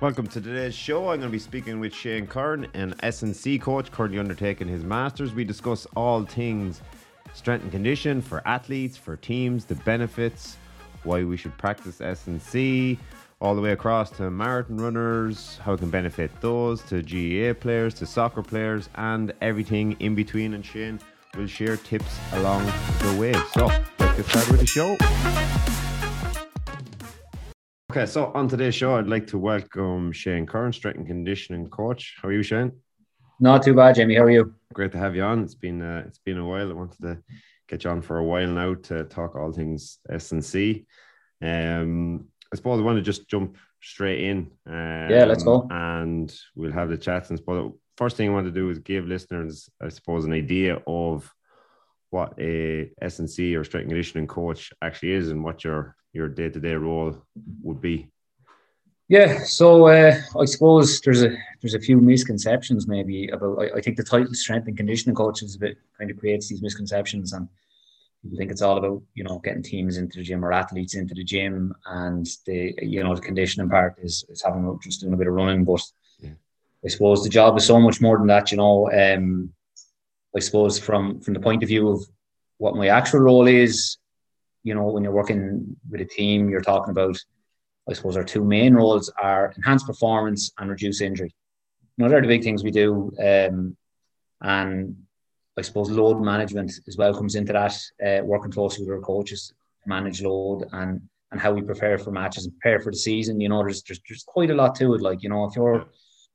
Welcome to today's show. I'm going to be speaking with Shane Curran, an S&C coach currently undertaking his masters. We discuss all things strength and condition for athletes, for teams, the benefits, why we should practice S&C, all the way across to marathon runners, how it can benefit those, to GAA players, to soccer players, and everything in between. And Shane will share tips along the way. So let's get started with the show. Okay, so on today's show, I'd like to welcome Shane Curran, strength and conditioning coach. How are you, Shane? Not too bad, Jamie. How are you? Great to have you on. It's been uh, it's been a while. I wanted to get you on for a while now to talk all things S and C. Um, I suppose I want to just jump straight in. Um, yeah, let's go. And we'll have the chats. And suppose first thing I want to do is give listeners, I suppose, an idea of what a S and C or strength and conditioning coach actually is and what your your day to day role would be? Yeah, so uh, I suppose there's a there's a few misconceptions maybe about. I, I, think the title strength and conditioning coach is a bit kind of creates these misconceptions, and people think it's all about you know getting teams into the gym or athletes into the gym, and the you know the conditioning part is is having just doing a bit of running, but yeah. I suppose the job is so much more than that. You know, um, I suppose from from the point of view of what my actual role is, you know, when you're working with a team, you're talking about, I suppose, our two main roles are enhance performance and reduce injury. You know, they're the big things we do. Um, and I suppose load management as well comes into that, uh, working closely with our coaches manage load and and how we prepare for matches and prepare for the season. You know, there's there's, there's quite a lot to it. Like, you know, if you're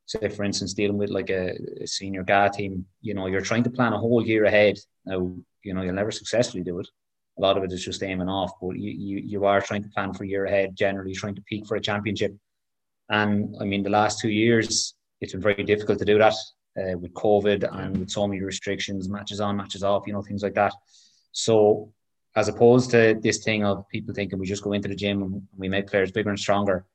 say for instance dealing with like a, a senior GAA team, you know, you're trying to plan a whole year ahead. Now, you know, you'll never successfully do it a lot of it is just aiming off, but you, you, you are trying to plan for a year ahead, generally trying to peak for a championship. And I mean, the last two years, it's been very difficult to do that uh, with COVID and with so many restrictions, matches on, matches off, you know, things like that. So, as opposed to this thing of people thinking we just go into the gym and we make players bigger and stronger,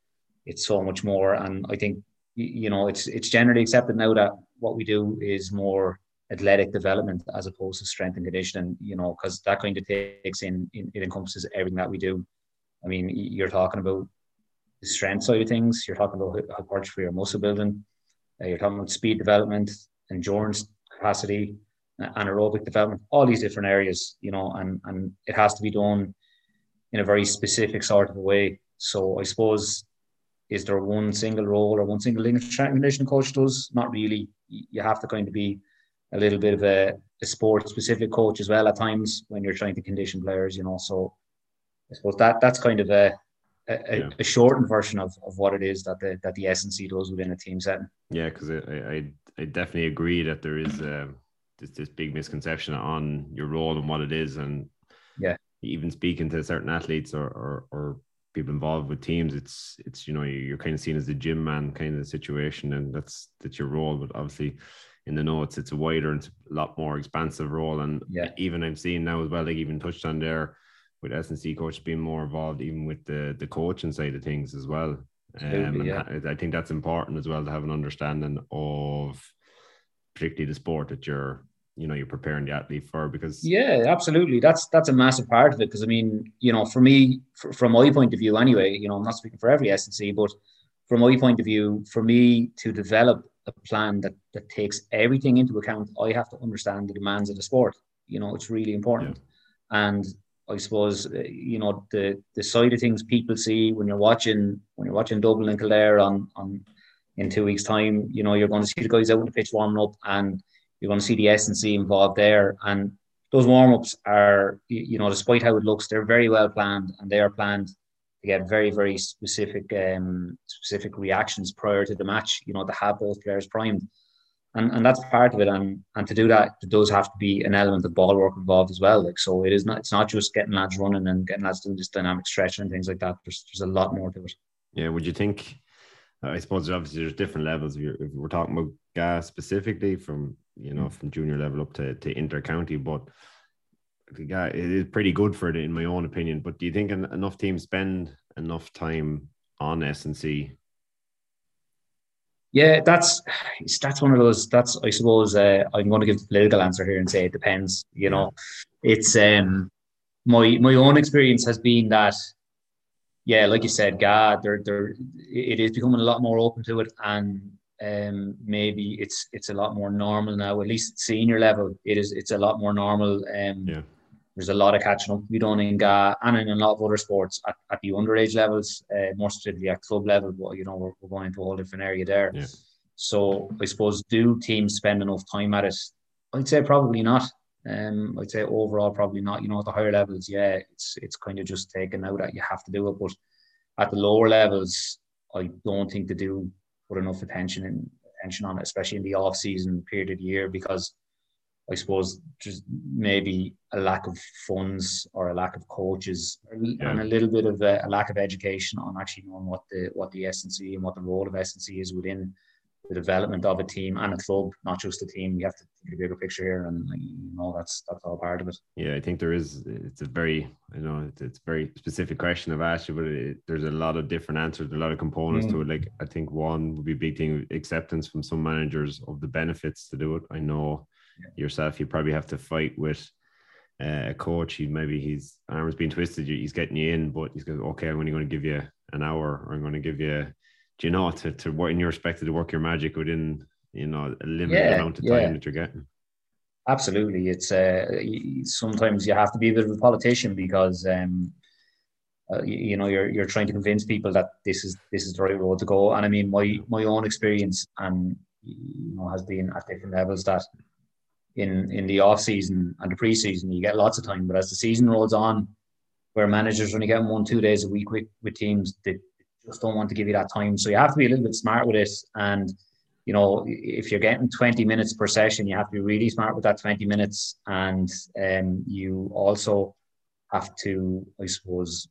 it's so much more. And I think, you know, it's it's generally accepted now that what we do is more athletic development as opposed to strength and conditioning, you know, because that kind of takes in, in, it encompasses everything that we do. I mean, you're talking about the strength side of things, you're talking about hypertrophy or muscle building, uh, you're talking about speed development, endurance capacity, anaerobic development, all these different areas, you know, and, and it has to be done in a very specific sort of way. So I suppose is there one single role or one single conditioning coach does? Not really. You have to kind of be a little bit of a, a sport specific coach as well at times when you're trying to condition players, you know. So I suppose that that's kind of a a, yeah. a, shortened version of, of what it is that the that the S&C does within a team setting. Yeah, because I, I, I definitely agree that there is um, this this big misconception on your role and what it is, and yeah, even speaking to certain athletes or or, or people involved with teams, it's it's you know you're kind of seen as the gym man kind of situation, and that's that's your role. But obviously, in the notes, it's a wider and a lot more expansive role. And yeah. even I'm seeing now as well, they even touched on there with S&C coach being more involved, even with the the coaching side of things as well. Um, yeah. I think that's important as well to have an understanding of particularly the sport that you're you know you're preparing the athlete for because yeah absolutely that's that's a massive part of it because i mean you know for me for, from my point of view anyway you know i'm not speaking for every S&C but from my point of view for me to develop a plan that that takes everything into account. I have to understand the demands of the sport. You know, it's really important. Yeah. And I suppose uh, you know the the side of things people see when you're watching when you're watching Dublin and Kildare on on in two weeks' time. You know, you're going to see the guys out on the pitch warming up, and you're going to see the S&C involved there. And those warm ups are, you know, despite how it looks, they're very well planned, and they are planned to get very very specific um, specific reactions prior to the match. You know, to have both players primed, and and that's part of it. And and to do that, there does have to be an element of ball work involved as well. Like so, it is not it's not just getting lads running and getting lads doing this dynamic stretching and things like that. There's there's a lot more to it. Yeah, would you think? I suppose obviously there's different levels. If, if we're talking about GAA specifically, from you know from junior level up to to inter county, but the guy it is pretty good for it in my own opinion. But do you think enough teams spend enough time on S&C? Yeah, that's that's one of those. That's I suppose uh, I'm going to give the political answer here and say it depends. You know, it's um my my own experience has been that yeah, like you said, God, they're, they're, it is becoming a lot more open to it, and um, maybe it's it's a lot more normal now. At least at senior level, it is. It's a lot more normal. Um, yeah. There's a lot of catching up to be done in GAA and in a lot of other sports at, at the underage levels, uh, more specifically at club level. But you know, we're, we're going into a whole different area there. Yeah. So I suppose do teams spend enough time at it? I'd say probably not. Um, I'd say overall probably not. You know, at the higher levels, yeah, it's it's kind of just taken out that you have to do it. But at the lower levels, I don't think they do put enough attention and attention on it, especially in the off season period of the year, because I suppose just maybe a lack of funds or a lack of coaches yeah. and a little bit of a, a, lack of education on actually knowing what the what the S&C and what the role of S&C is within the development of a team and a club, not just a team. We have to think a bigger picture here, and you know that's that's all part of it. Yeah, I think there is. It's a very, you know, it's, it's a very specific question I've asked you, but it, there's a lot of different answers, a lot of components mm. to it. Like I think one would be big thing acceptance from some managers of the benefits to do it. I know yeah. yourself, you probably have to fight with. Uh, a coach, he maybe his arms being twisted, he's getting you in, but he's going, okay, I'm only going to give you an hour, or I'm going to give you do you know to to work in your respect to work your magic within you know a limited yeah, amount of time yeah. that you're getting? Absolutely. It's uh sometimes you have to be a bit of a politician because um uh, you, know you're you're trying to convince people that this is this is the right road to go. And i mean my my own experience and you know has been at different levels that in in the off season and the preseason you get lots of time. But as the season rolls on where managers only get one two days a week with, with teams they, just don't want to give you that time. So you have to be a little bit smart with it. And, you know, if you're getting 20 minutes per session, you have to be really smart with that 20 minutes. And um, you also have to, I suppose,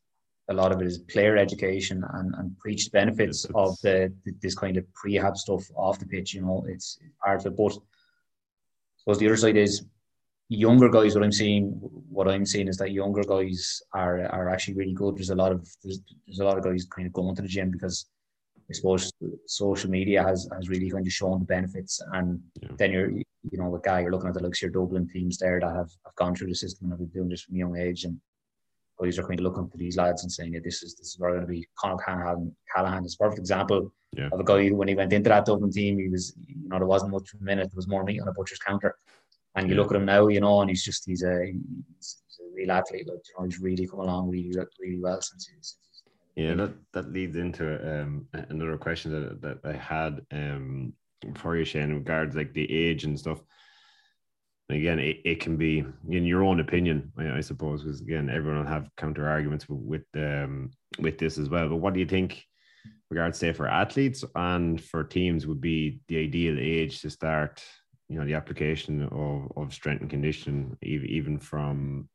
a lot of it is player education and, and preach the benefits yes, of the, this kind of prehab stuff off the pitch. You know, it's part of it. But I suppose the other side is younger guys, what I'm seeing, what I'm seeing is that younger guys are are actually really good. There's a lot of there's, there's a lot of guys kind of going to the gym because I suppose social media has has really kind of shown the benefits. And yeah. then you're you know, the guy you're looking at the likes of your Dublin teams there that have, have gone through the system and have been doing this from a young age and guys are kind of looking to these lads and saying, yeah, this is this is where we're going to be. Con O'Callaghan, Callaghan is a perfect example yeah. of a guy who, when he went into that Dublin team, he was, you know, there wasn't much minute, there was more meat on a butcher's counter. And you look at him now, you know, and he's just he's a he's, a real athlete. Like you know, he's really come along really really well since he's. Yeah, that that leads into um, another question that that I had um, for you, Shane, in regards like the age and stuff. Again, it, it can be in your own opinion, I, I suppose, because again, everyone will have counter arguments with um, with this as well. But what do you think? regards say for athletes and for teams would be the ideal age to start you know the application of, of strength and condition even from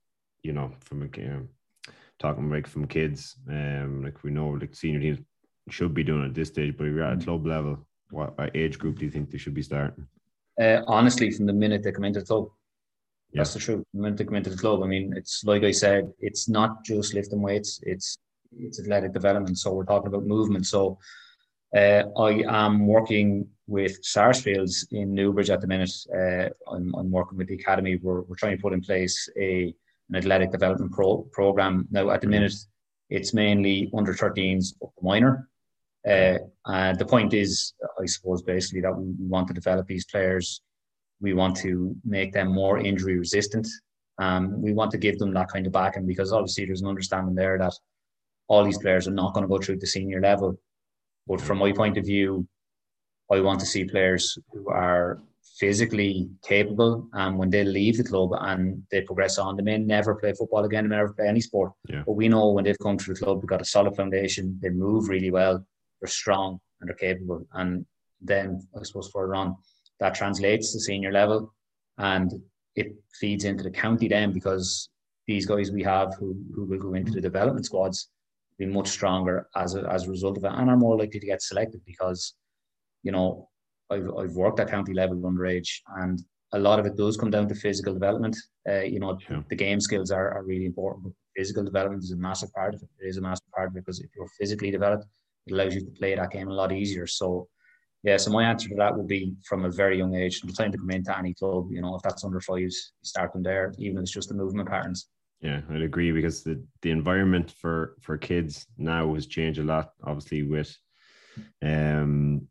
you know from uh, talking like from kids um like we know like senior teams should be doing at this stage but if you're at a mm. club level what age group do you think they should be starting? Uh, honestly from the minute they come into the club. Yeah. that's the truth. The minute they come into the club i mean it's like i said it's not just lifting weights it's it's athletic development. So we're talking about movement. So uh, I am working with Sarsfields in Newbridge at the minute. Uh, I'm, I'm, working with the academy. We're, we're trying to put in place a an athletic development pro, program. Now, at the minute, it's mainly under 13s up to minor. Uh, and the point is, I suppose, basically that we want to develop these players. We want to make them more injury resistant. Um, we want to give them that kind of backing because obviously there's an understanding there that all these players are not going to go through the senior level. But from my point of view, I want to see players who are physically capable and when they leave the club and they progress on, they may never play football again, they may never play any sport. Yeah. But we know when they've come to the club, they've got a solid foundation, they move really well, they're strong and they're capable. And then I suppose further on, that translates to senior level and it feeds into the county then because these guys we have who, who will go into the development squads be much stronger as a, as a result of it and are more likely to get selected because, you know, I've, I've worked at county level underage and a lot of it does come down to physical development. Uh, you know, yeah. the game skills are, are really important, but physical development is a massive part of it. It is a massive part because if you're physically developed, it allows you to play that game a lot easier. So, yeah, so my answer to that would be from a very young age, from the time to come into any club, you know, if that's under fives, you start them there, even if it's just the movement patterns. Yeah, I'd agree because the, the environment for for kids now has changed a lot. Obviously, with um,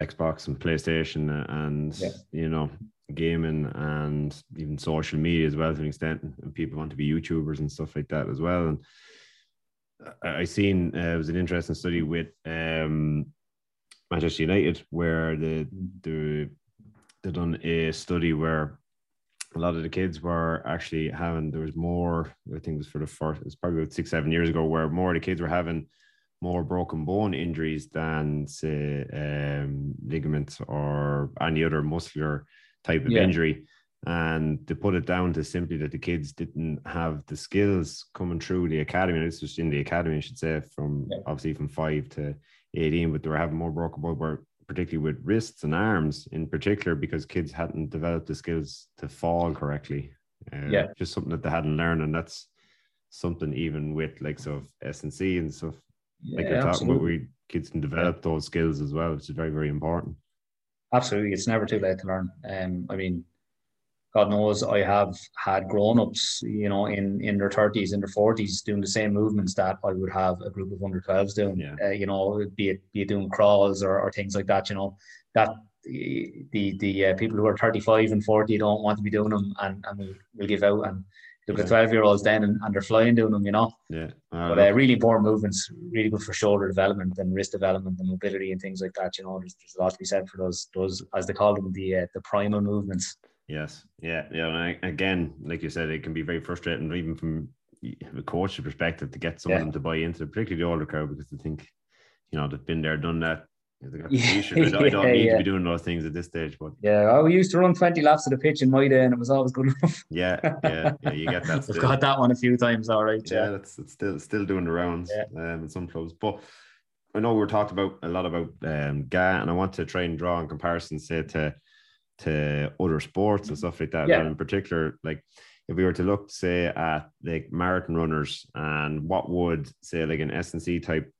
Xbox and PlayStation and yeah. you know gaming and even social media as well to an extent, and people want to be YouTubers and stuff like that as well. And I, I seen uh, it was an interesting study with um, Manchester United where the the they done a study where a lot of the kids were actually having there was more i think it was for the first it's probably about six seven years ago where more of the kids were having more broken bone injuries than say um, ligaments or any other muscular type of yeah. injury and to put it down to simply that the kids didn't have the skills coming through the academy and this was in the academy i should say from yeah. obviously from five to 18 but they were having more broken bone where particularly with wrists and arms in particular, because kids hadn't developed the skills to fall correctly. Uh, yeah, just something that they hadn't learned, and that's something even with like sort of S and C and stuff. Yeah, like you're talking about, we kids can develop yeah. those skills as well, which is very very important. Absolutely, it's never too late to learn. Um, I mean, God knows I have had grown ups, you know, in, in their 30s, in their 40s, doing the same movements that I would have a group of under 12s doing, yeah. uh, you know, be it, be it doing crawls or, or things like that, you know, that the the uh, people who are 35 and 40 don't want to be doing them and, and will, will give out and look at 12 year olds then and, and, they're flying doing them, you know. Yeah. Uh, but uh, really important movements, really good for shoulder development and wrist development and mobility and things like that. You know, there's, there's a lot to be said for those those as they call them the uh, the primal movements. Yes. Yeah. Yeah. And again, like you said, it can be very frustrating, even from a coach perspective, to get some yeah. of them to buy into, particularly the older crowd, because they think, you know, they've been there, done that. Yeah, I don't, I don't need yeah. to be doing those things at this stage, but yeah, well, we used to run twenty laps of the pitch in my day, and it was always good enough. yeah, yeah, yeah, you get that. I've got that one a few times, all right. Yeah, yeah. that's it's still still doing the rounds um, in some clubs, but I know we are talked about a lot about um, GAA, and I want to try and draw in comparison, say to to other sports and stuff like that. Yeah. And in particular, like if we were to look, say, at like marathon runners and what would say like an S&C type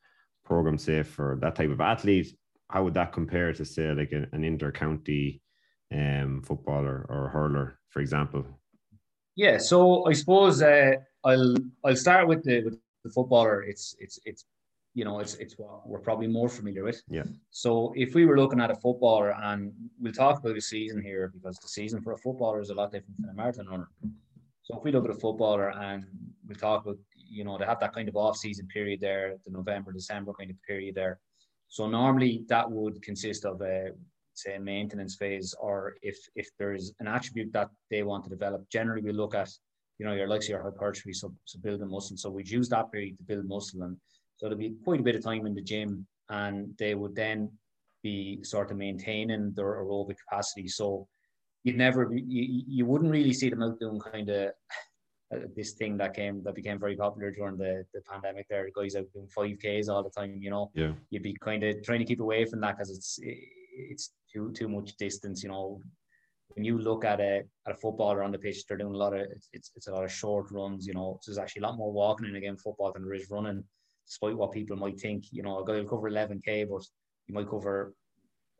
program say for that type of athlete, how would that compare to say like an, an inter-county um, footballer or hurler, for example? Yeah, so I suppose uh, I'll I'll start with the with the footballer. It's it's it's you know, it's it's what we're probably more familiar with. Yeah. So if we were looking at a footballer, and we'll talk about the season here because the season for a footballer is a lot different than a marathon runner. So if we look at a footballer and we talk about, you know, they have that kind of off-season period there, the November, December kind of period there. So normally that would consist of a say maintenance phase, or if if there is an attribute that they want to develop. Generally, we look at, you know, your likes your hypertrophy, so so building muscle. So we'd use that period to build muscle and so there'll be quite a bit of time in the gym, and they would then be sort of maintaining their aerobic capacity. So you'd never, you, you wouldn't really see them out doing kind of uh, this thing that came that became very popular during the, the pandemic. There, guys out doing five Ks all the time. You know, yeah, you'd be kind of trying to keep away from that because it's it's too too much distance. You know, when you look at a at a footballer on the pitch, they're doing a lot of it's, it's, it's a lot of short runs. You know, so there's actually a lot more walking in a game football than there is running despite what people might think. You know, a guy will cover 11k, but you might cover.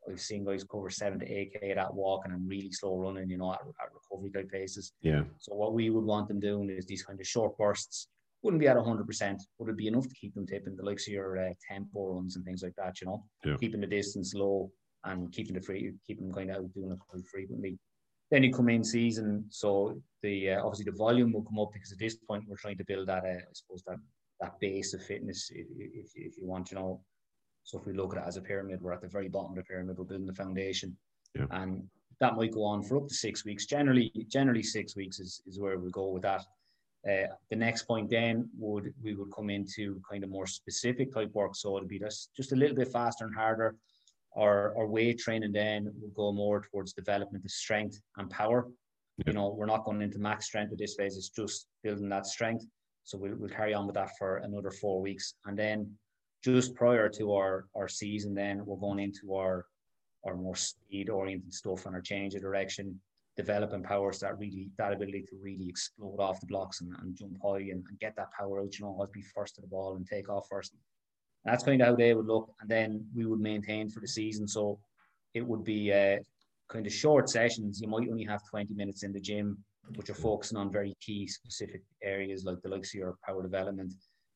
I've seen guys cover seven to eight k at walking and I'm really slow running. You know, at, at recovery type paces. Yeah. So what we would want them doing is these kind of short bursts. Wouldn't be at hundred percent, but it'd be enough to keep them tipping the likes of your uh, tempo runs and things like that. You know, yeah. keeping the distance low and keeping the free, keeping them of out doing it quite frequently. Then you come in season, so the uh, obviously the volume will come up because at this point we're trying to build that, uh, I suppose that that base of fitness, if, if, if you want, you know. So if we look at it as a pyramid, we're at the very bottom of the pyramid, we're building the foundation. Yeah. And that might go on for up to six weeks. Generally, generally six weeks is, is where we go with that. Uh, the next point then would we would come into kind of more specific type work. So it'd be just, just a little bit faster and harder. Our, our weight training then will go more towards development of strength and power. Yeah. You know, we're not going into max strength at this phase. It's just building that strength. So we'll, we'll carry on with that for another four weeks. And then just prior to our, our season, then we're going into our, our more speed oriented stuff and our change of direction, developing powers that really, that ability to really explode off the blocks and, and jump high and, and get that power out, you know, I'd be first to the ball and take off first. And that's kind of how they would look. And then we would maintain for the season. So it would be uh, kind of short sessions. You might only have 20 minutes in the gym which are mm. focusing on very key specific areas like the likes of your power development.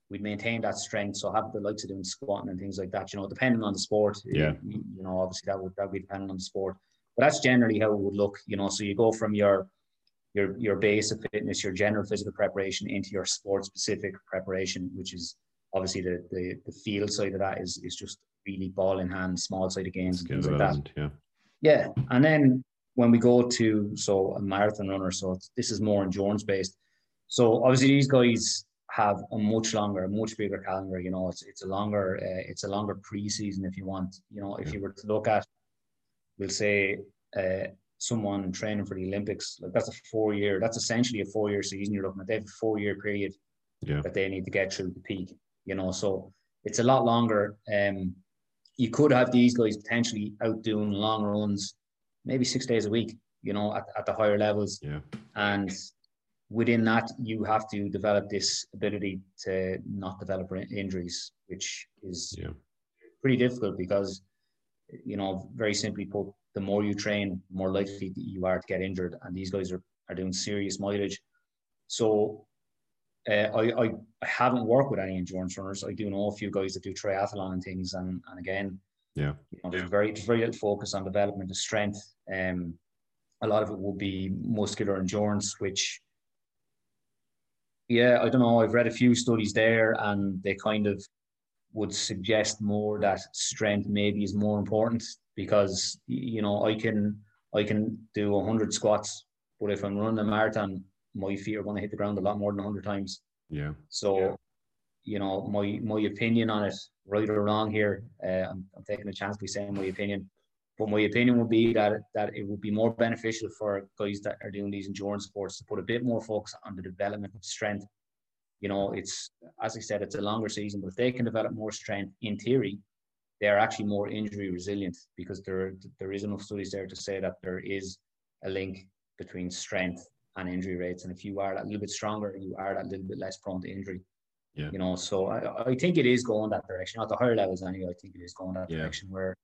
We'd maintain that strength, so have the likes of doing squatting and things like that. You know, depending on the sport. Yeah. You, you know, obviously that would that would be dependent on the sport, but that's generally how it would look. You know, so you go from your your your base of fitness, your general physical preparation into your sport specific preparation, which is obviously the, the the field side of that is is just really ball in hand, small side of games and things like that. Yeah. Yeah, and then when we go to so a marathon runner, so this is more endurance based. So obviously these guys have a much longer, a much bigger calendar. You know, it's it's a longer uh, it's a longer preseason if you want. You know, if you were to look at, we'll say. Uh, someone training for the Olympics, like that's a four year, that's essentially a four year season you're looking at. They have a four year period Yeah. that they need to get through the peak, you know. So it's a lot longer. Um, you could have these guys potentially out doing long runs, maybe six days a week, you know, at, at the higher levels. Yeah. And within that, you have to develop this ability to not develop injuries, which is Yeah. pretty difficult because, you know, very simply put, the more you train, the more likely you are to get injured. And these guys are, are doing serious mileage. So uh, I, I, I haven't worked with any endurance runners. I do know a few guys that do triathlon and things. And, and again, Yeah. you know, there's very there's very little focus on development of strength. Um, a lot of it will be muscular endurance, which, yeah, I don't know. I've read a few studies there, and they kind of would suggest more that strength maybe is more important because you know I can I can do hundred squats, but if I'm running a marathon, my feet are going to hit the ground a lot more than hundred times. Yeah. So, Yeah. You know, my my opinion on it, right or wrong here, uh, I'm, I'm taking a chance by saying my opinion. But my opinion would be that that it would be more beneficial for guys that are doing these endurance sports to put a bit more focus on the development of strength. You know, it's as I said, it's a longer season, but if they can develop more strength, in theory, they are actually more injury resilient because there there is enough studies there to say that there is a link between strength and injury rates. And if you are that little bit stronger, you are that little bit less prone to injury. Yeah. You know, so I, I think it is going that direction. At the higher levels anyway, I think it is going that Yeah. direction where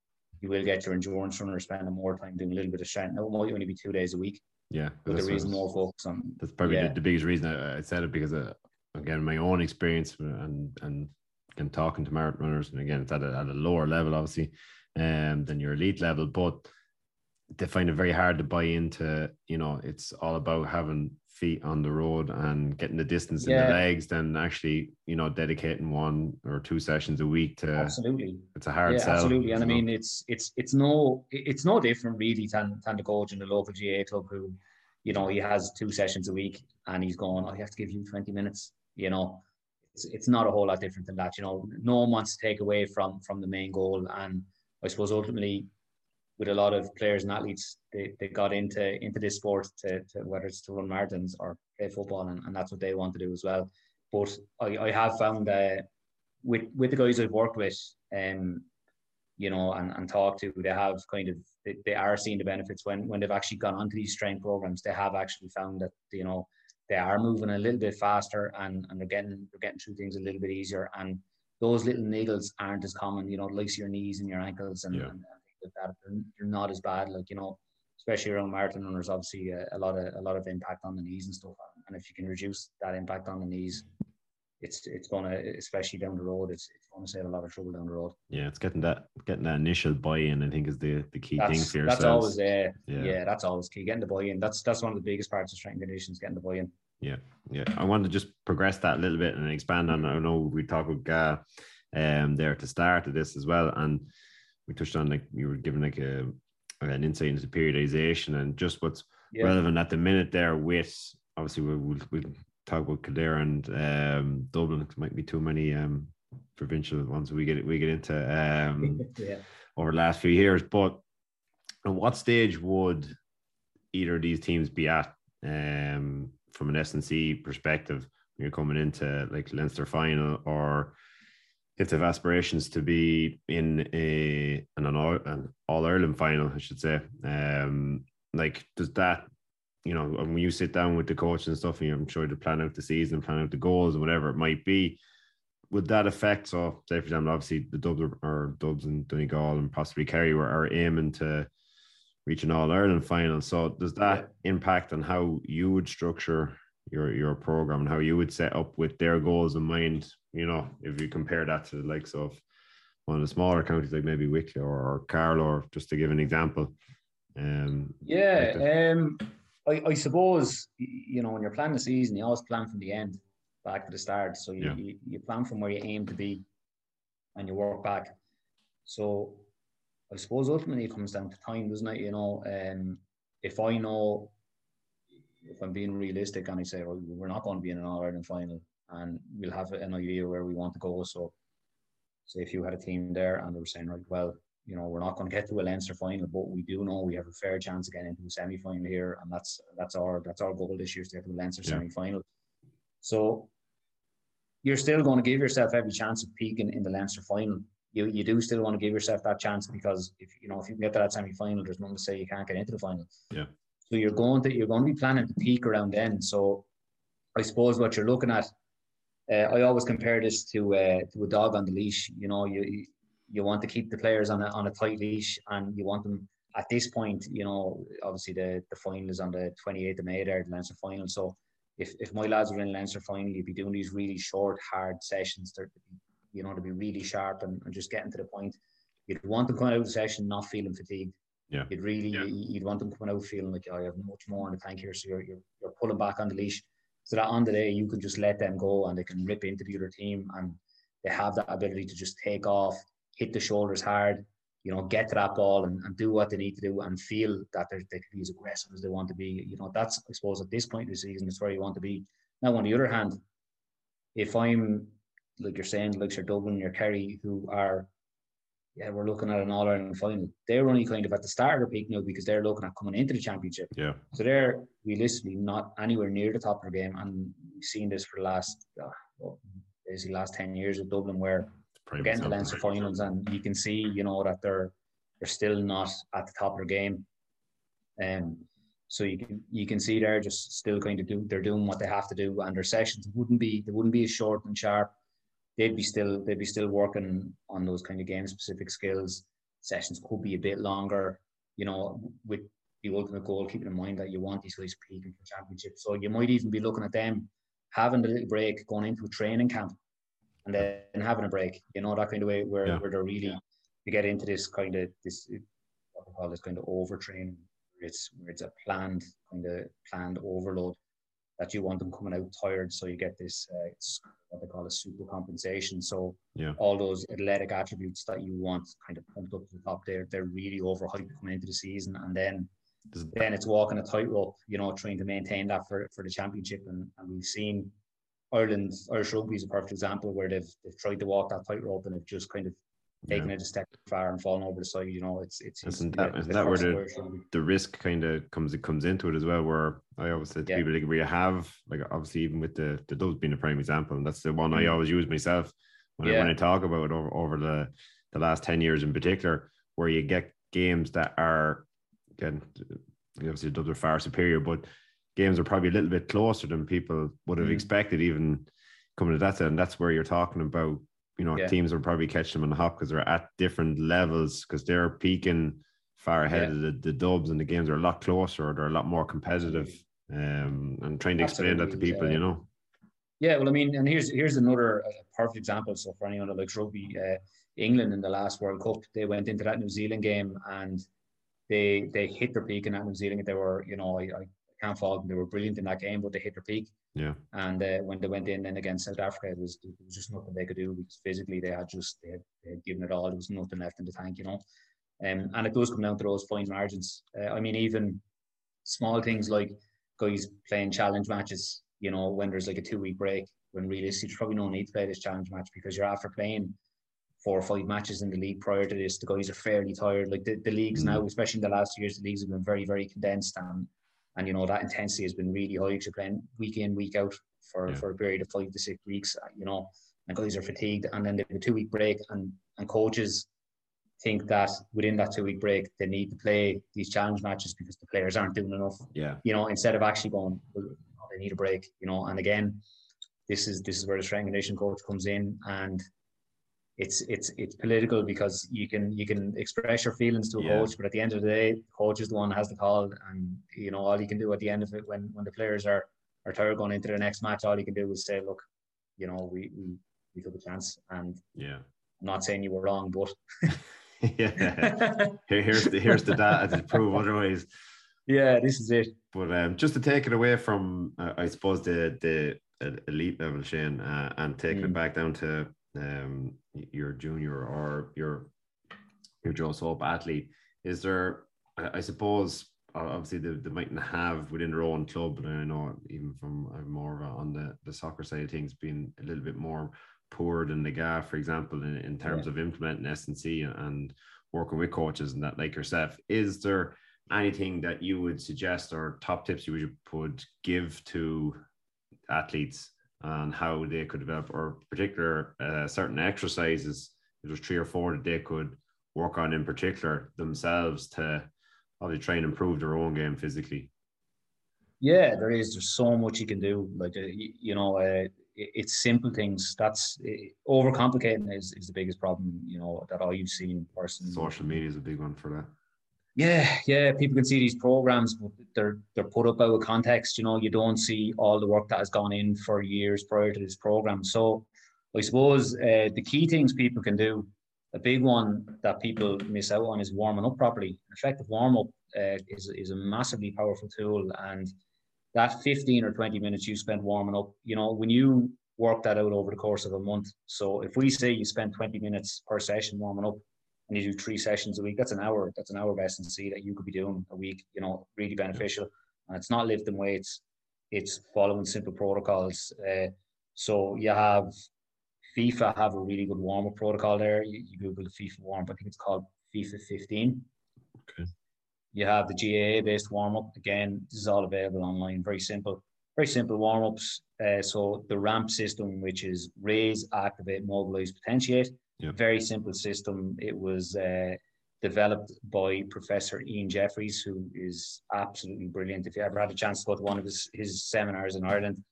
you will get your endurance runner spending more time doing a little bit of strength. Now it might only be two days a week, Yeah. but there is more focus on That's probably Yeah. the, the biggest reason I, I said it because, uh, again, my own experience and and and talking to marathon runners, and again, it's at a, at a lower level, obviously, um, than your elite level, but they find it very hard to buy into. You know, it's all about having feet on the road and getting the distance in the legs, than actually, you know, dedicating one or two sessions a week to. absolutely. It's a hard yeah, sell. absolutely. And I know. mean, it's it's it's no it's no different really than than the coach in the local GAA club who, you know, he has two sessions a week and he's going, oh, I have to give you twenty minutes. You know, it's it's not a whole lot different than that. You know, no one wants to take away from from the main goal. And I suppose ultimately, with a lot of players and athletes, they, they got into into this sport to, to whether it's to run marathons or play football, and, and that's what they want to do as well. But I, I have found uh, with with the guys I've worked with, um, you know, and, and talked to, they have kind of they, they are seeing the benefits when when they've actually gone onto these strength programs. They have actually found that you know they are moving a little bit faster and, and they're getting they're getting through things a little bit easier. And those little niggles aren't as common, you know, like your knees and your ankles and, Yeah. and, like that. They're, they're not as bad, like you know, especially around marathon runners. Obviously, a, a lot of a lot of impact on the knees and stuff. And if you can reduce that impact on the knees, it's it's gonna, especially down the road, it's it's gonna save a lot of trouble down the road. yeah, it's getting that getting that initial buy-in. I think is the the key thing That's, for that's always uh, Yeah. yeah. that's always key. Getting the buy-in. That's that's one of the biggest parts of strength conditions. Getting the buy-in. Yeah, yeah. I want to just progress that a little bit and expand on. I know we talked with GAA um there to start of this as well, and we touched on like you were giving like a an insight into periodization and just what's Yeah. relevant at the minute there. With obviously we'll we'll, we'll talk about Kildare and um, Dublin. It might be too many um provincial ones we get we get into um yeah. over the last few years. But at what stage would either of these teams be at um, from an S&C perspective when you're coming into like Leinster final or if they have aspirations to be in a an, all, an All Ireland final, I should say. Um, like, does that, you know, when you sit down with the coach and stuff, and I'm sure to plan out the season, plan out the goals and whatever it might be, would that affect? So, say for example, obviously the Dubs are, or Dubs and Donegal and possibly Kerry were are aiming to reach an All Ireland final. So does that yeah. impact on how you would structure your your program and how you would set up with their goals in mind? You know, if you compare that to the likes of one of the smaller counties like maybe Wicklow or, or Carlow, just to give an example. Um, yeah, like um, I, I suppose you know when you're planning the season, you always plan from the end back to the start. So you, yeah. you, you plan from where you aim to be, and you work back. So I suppose ultimately it comes down to time, doesn't it? You know, um, if I know, if I'm being realistic and I say, well, we're not going to be in an All Ireland final and we'll have an idea where we want to go. So, say if you had a team there and they were saying, right, well, you know, we're not going to get to a Leinster final, but we do know we have a fair chance of getting into a semi final here, and that's that's our that's our goal this year is to get to a Leinster yeah. semi final. So you're still going to give yourself every chance of peaking in the Leinster final you you do still want to give yourself that chance because if you know if you can get to that semi final, there's nothing to say you can't get into the final. Yeah. So you're going to you're going to be planning to peak around then. So I suppose what you're looking at, uh, I always compare this to uh, to a dog on the leash. You know, you you want to keep the players on a on a tight leash, and you want them at this point. You know, obviously the the final is on the 28th of May there, the Leinster final. So if if my lads are in Leinster final, you'd be doing these really short, hard sessions. They're you know, to be really sharp and, and just getting to the point. You'd want them coming out of the session not feeling fatigued. Yeah. You'd really, yeah. you'd want them coming out feeling like, oh, I have much more in the tank here. So you're, you're, you're pulling back on the leash so that on the day you can just let them go and they can rip into the other team and they have that ability to just take off, hit the shoulders hard, you know, get to that ball and, and do what they need to do and feel that they can be as aggressive as they want to be. You know, that's, I suppose, at this point in the season, it's where you want to be. Now, on the other hand, if I'm like you're saying, like your Dublin, your Kerry, who are, yeah, we're looking at an All Ireland final. They're only kind of at the start of their peak now because they're looking at coming into the championship. Yeah. So they're realistically not anywhere near the top of their game, and we've seen this for the last, uh, well, basically last ten years of Dublin, where we're getting to Leinster finals, and you can see, you know, that they're they're still not at the top of their game. Um, so you can you can see they're just still kind of do they're doing what they have to do, and their sessions wouldn't be they wouldn't be as short and sharp they'd be still they'd be still working on those kind of game specific skills. Sessions could be a bit longer, you know, with the ultimate goal, keeping in mind that you want these guys peaking for championship. So you might even be looking at them having a little break, going into a training camp, and then having a break. You know that kind of way where, yeah. where they're really to get into this kind of this what we call this kind of overtraining. Where it's where it's a planned kind of planned overload that you want them coming out tired, so you get this uh, what they call a super compensation. So yeah. all those athletic attributes that you want kind of pumped up to the top there, they're really overhyped coming into the season. And then then it's walking a tightrope, you know, trying to maintain that for, for the championship. And, and we've seen Ireland, Irish rugby is a perfect example where they've, they've tried to walk that tightrope and have just kind of taken yeah. a step far and falling over the side. You know, it's it's. Isn't that, isn't that where the, the risk kind of comes it comes into it as well? Where I always say to yeah. people like where you have like obviously even with the the Dubs being a prime example, and that's the one mm. I always use myself when yeah. I when I talk about it over over the the last ten years in particular, where you get games that are again obviously the Dubs are far superior, but games are probably a little bit closer than people would have mm. expected even coming to that and that's where you're talking about you know, yeah. teams will probably catch them on the hop because they're at different levels because they're peaking far ahead yeah. of the, the dubs and the games are a lot closer, they're a lot more competitive. Um, and trying to Absolutely. explain that to people, yeah. you know. Yeah, well, I mean, and here's here's another uh, perfect example. So for anyone that likes rugby, uh, England in the last World Cup, they went into that New Zealand game and they they hit their peak in that New Zealand. They were, you know, I, I can't fault them. They were brilliant in that game, but they hit their peak. Yeah. And uh, when they went in then against South Africa, it was, it was just nothing they could do because physically they had just they had, they had given it all. There was nothing left in the tank, you know. Um, and it does come down to those fine margins. Uh, I mean, even small things like guys playing challenge matches. You know, when there's like a two week break, when realistically there's probably no need to play this challenge match because you're after playing four or five matches in the league prior to this. The guys are fairly tired. Like the, the leagues mm. now, especially in the last years, the leagues have been very, very condensed and and you know that intensity has been really high. You're playing week in, week out for, yeah. for a period of five to six weeks. Uh, you know, and guys are fatigued, and then they have a two week break, and and coaches think that within that two week break they need to play these challenge matches because the players aren't doing enough. Yeah. You know, instead of actually going, well, they need a break. You know, and again, this is this is where the strength and conditioning coach comes in, and it's it's it's political because you can you can express your feelings to a Yeah. coach, but at the end of the day, the coach is the one has the call, and you know all you can do at the end of it when when the players are are tired going into the next match, all you can do is say, look, you know, we we, we took a chance, and Yeah. I'm not saying you were wrong, but yeah. Here, here's the here's the data to prove otherwise. yeah, this is it. But um, just to take it away from, uh, I suppose the the elite level, Shane, uh, and taking it Mm. back down to um, your junior or your your Joe Soap athlete, is there? I, suppose obviously they, they mightn't have within their own club, but I know even from more of a- on the the soccer side of things, being a little bit more poor than the GAA, for example, in, in terms of implementing S and and working with coaches and that, like yourself. Is there anything that you would suggest or top tips you would, would give to athletes on how they could develop or particular uh, certain exercises if was three or four that they could work on in particular themselves to obviously try and improve their own game physically Yeah, there is. There's so much you can do. Like uh, you, you know, uh, it, it's simple things. That's uh, overcomplicating is, is the biggest problem. You know that I've seen in person. social media is a big one for that Yeah, yeah. People can see these programs, but they're they're put up out of context. You know, you don't see all the work that has gone in for years prior to this program. So, I suppose uh, the key things people can do. A big one that people miss out on is warming up properly. Effective warm up uh, is is a massively powerful tool, and that 15 or 20 minutes you spend warming up, you know, when you work that out over the course of a month. So if we say you spend 20 minutes per session warming up and you do three sessions a week, that's an hour, that's an hour of S&C that you could be doing a week, you know, really beneficial. And it's not lifting weights, it's following simple protocols. Uh, so you have FIFA have a really good warm-up protocol there. You, you Google the FIFA warm-up, I think it's called FIFA 15. Okay. You have the GAA based warm up. Again, this is all available online. Very simple, very simple warm ups. Uh, so the ramp system, which is raise, activate, mobilize, potentiate. Yeah. Very simple system. It was uh, developed by Professor Ian Jeffreys, who is absolutely brilliant. If you ever had a chance to go to one of his, his seminars in Ireland,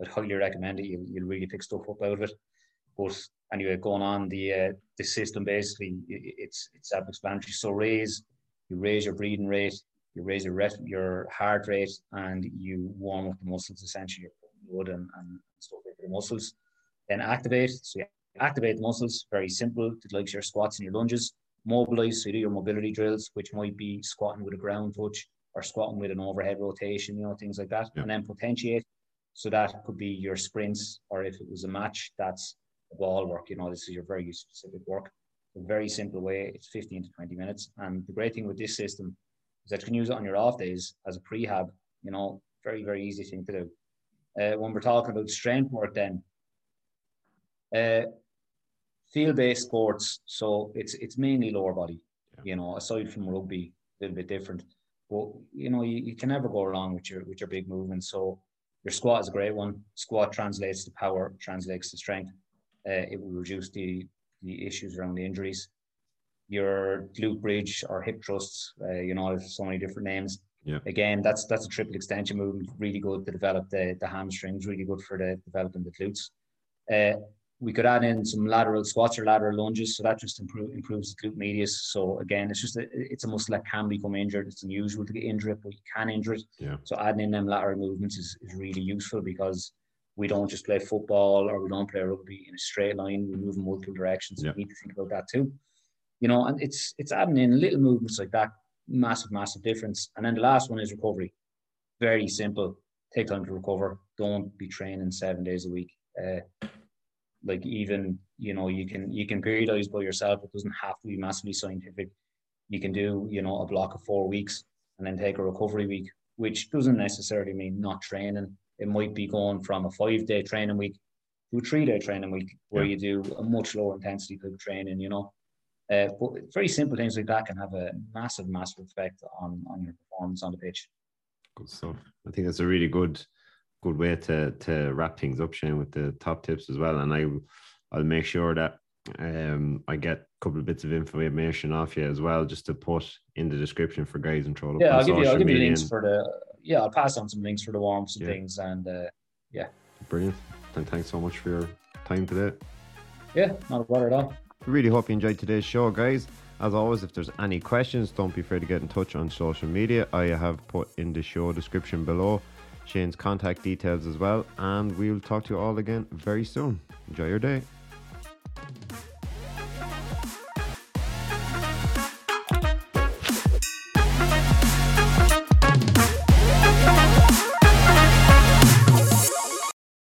I'd highly recommend it. You'll, you'll really pick stuff up out of it. But anyway, going on the uh, the system basically, it's it's self-explanatory. So raise, you raise your breathing rate, you raise your res- your heart rate, and you warm up the muscles essentially, your blood and, and stuff into the muscles. Then activate. So you activate muscles. Very simple. To like your squats and your lunges. Mobilize. So you do your mobility drills, which might be squatting with a ground touch or squatting with an overhead rotation, you know, things like that. Yeah. And then potentiate. So that could be your sprints, or if it was a match, that's ball work. You know, this is your very specific work. A very simple way. It's 15 to 20 minutes. And the great thing with this system is that you can use it on your off days as a prehab. You know, very, very easy thing to do. Uh, when we're talking about strength work, then uh, field-based sports. So it's it's mainly lower body. Yeah. You know, aside from rugby, a little bit different. But you know, you, you can never go wrong with your with your big movements. So your squat is a great one. Squat translates to power, translates to strength. Uh, it will reduce the the issues around the injuries. Your glute bridge or hip thrusts, uh, you know, there's so many different names. Yeah. Again, that's that's a triple extension movement, really good to develop the, the hamstrings, really good for the developing the glutes. Uh, we could add in some lateral squats or lateral lunges, so that just improve, improves the glute medius. So again, it's just a, it's a muscle that can become injured. It's unusual to get injured, but you can injure it. Yeah. So adding in them lateral movements is, is really useful because we don't just play football or we don't play rugby in a straight line. We move in multiple directions. Yeah. We need to think about that too. You know, and it's it's adding in little movements like that, massive, massive difference. And then the last one is recovery. Very simple. Take time to recover. Don't be training seven days a week. Uh, like even you know you can you can periodize by yourself. It doesn't have to be massively scientific. You can do you know a block of four weeks and then take a recovery week, which doesn't necessarily mean not training. It might be going from a five day training week to a three day training week where Yeah. you do a much lower intensity type of training. You know, uh, but very simple things like that can have a massive, massive effect on on your performance on the pitch. Good stuff. I think that's a really good, good way to to wrap things up, Shane, with the top tips as well. And I, I'll make sure that um I get a couple of bits of information off you as well, just to put in the description for guys and up Yeah, I'll give you I'll give you links and- for the yeah I'll pass on some links for the warm-ups and Yeah. things and uh, Brilliant. And thanks so much for your time today. yeah not a bother at all. Really hope you enjoyed today's show, guys. As always, if there's any questions, don't be afraid to get in touch on social media. I have put in the show description below Shane's contact details as well. And we'll talk to you all again very soon. Enjoy your day.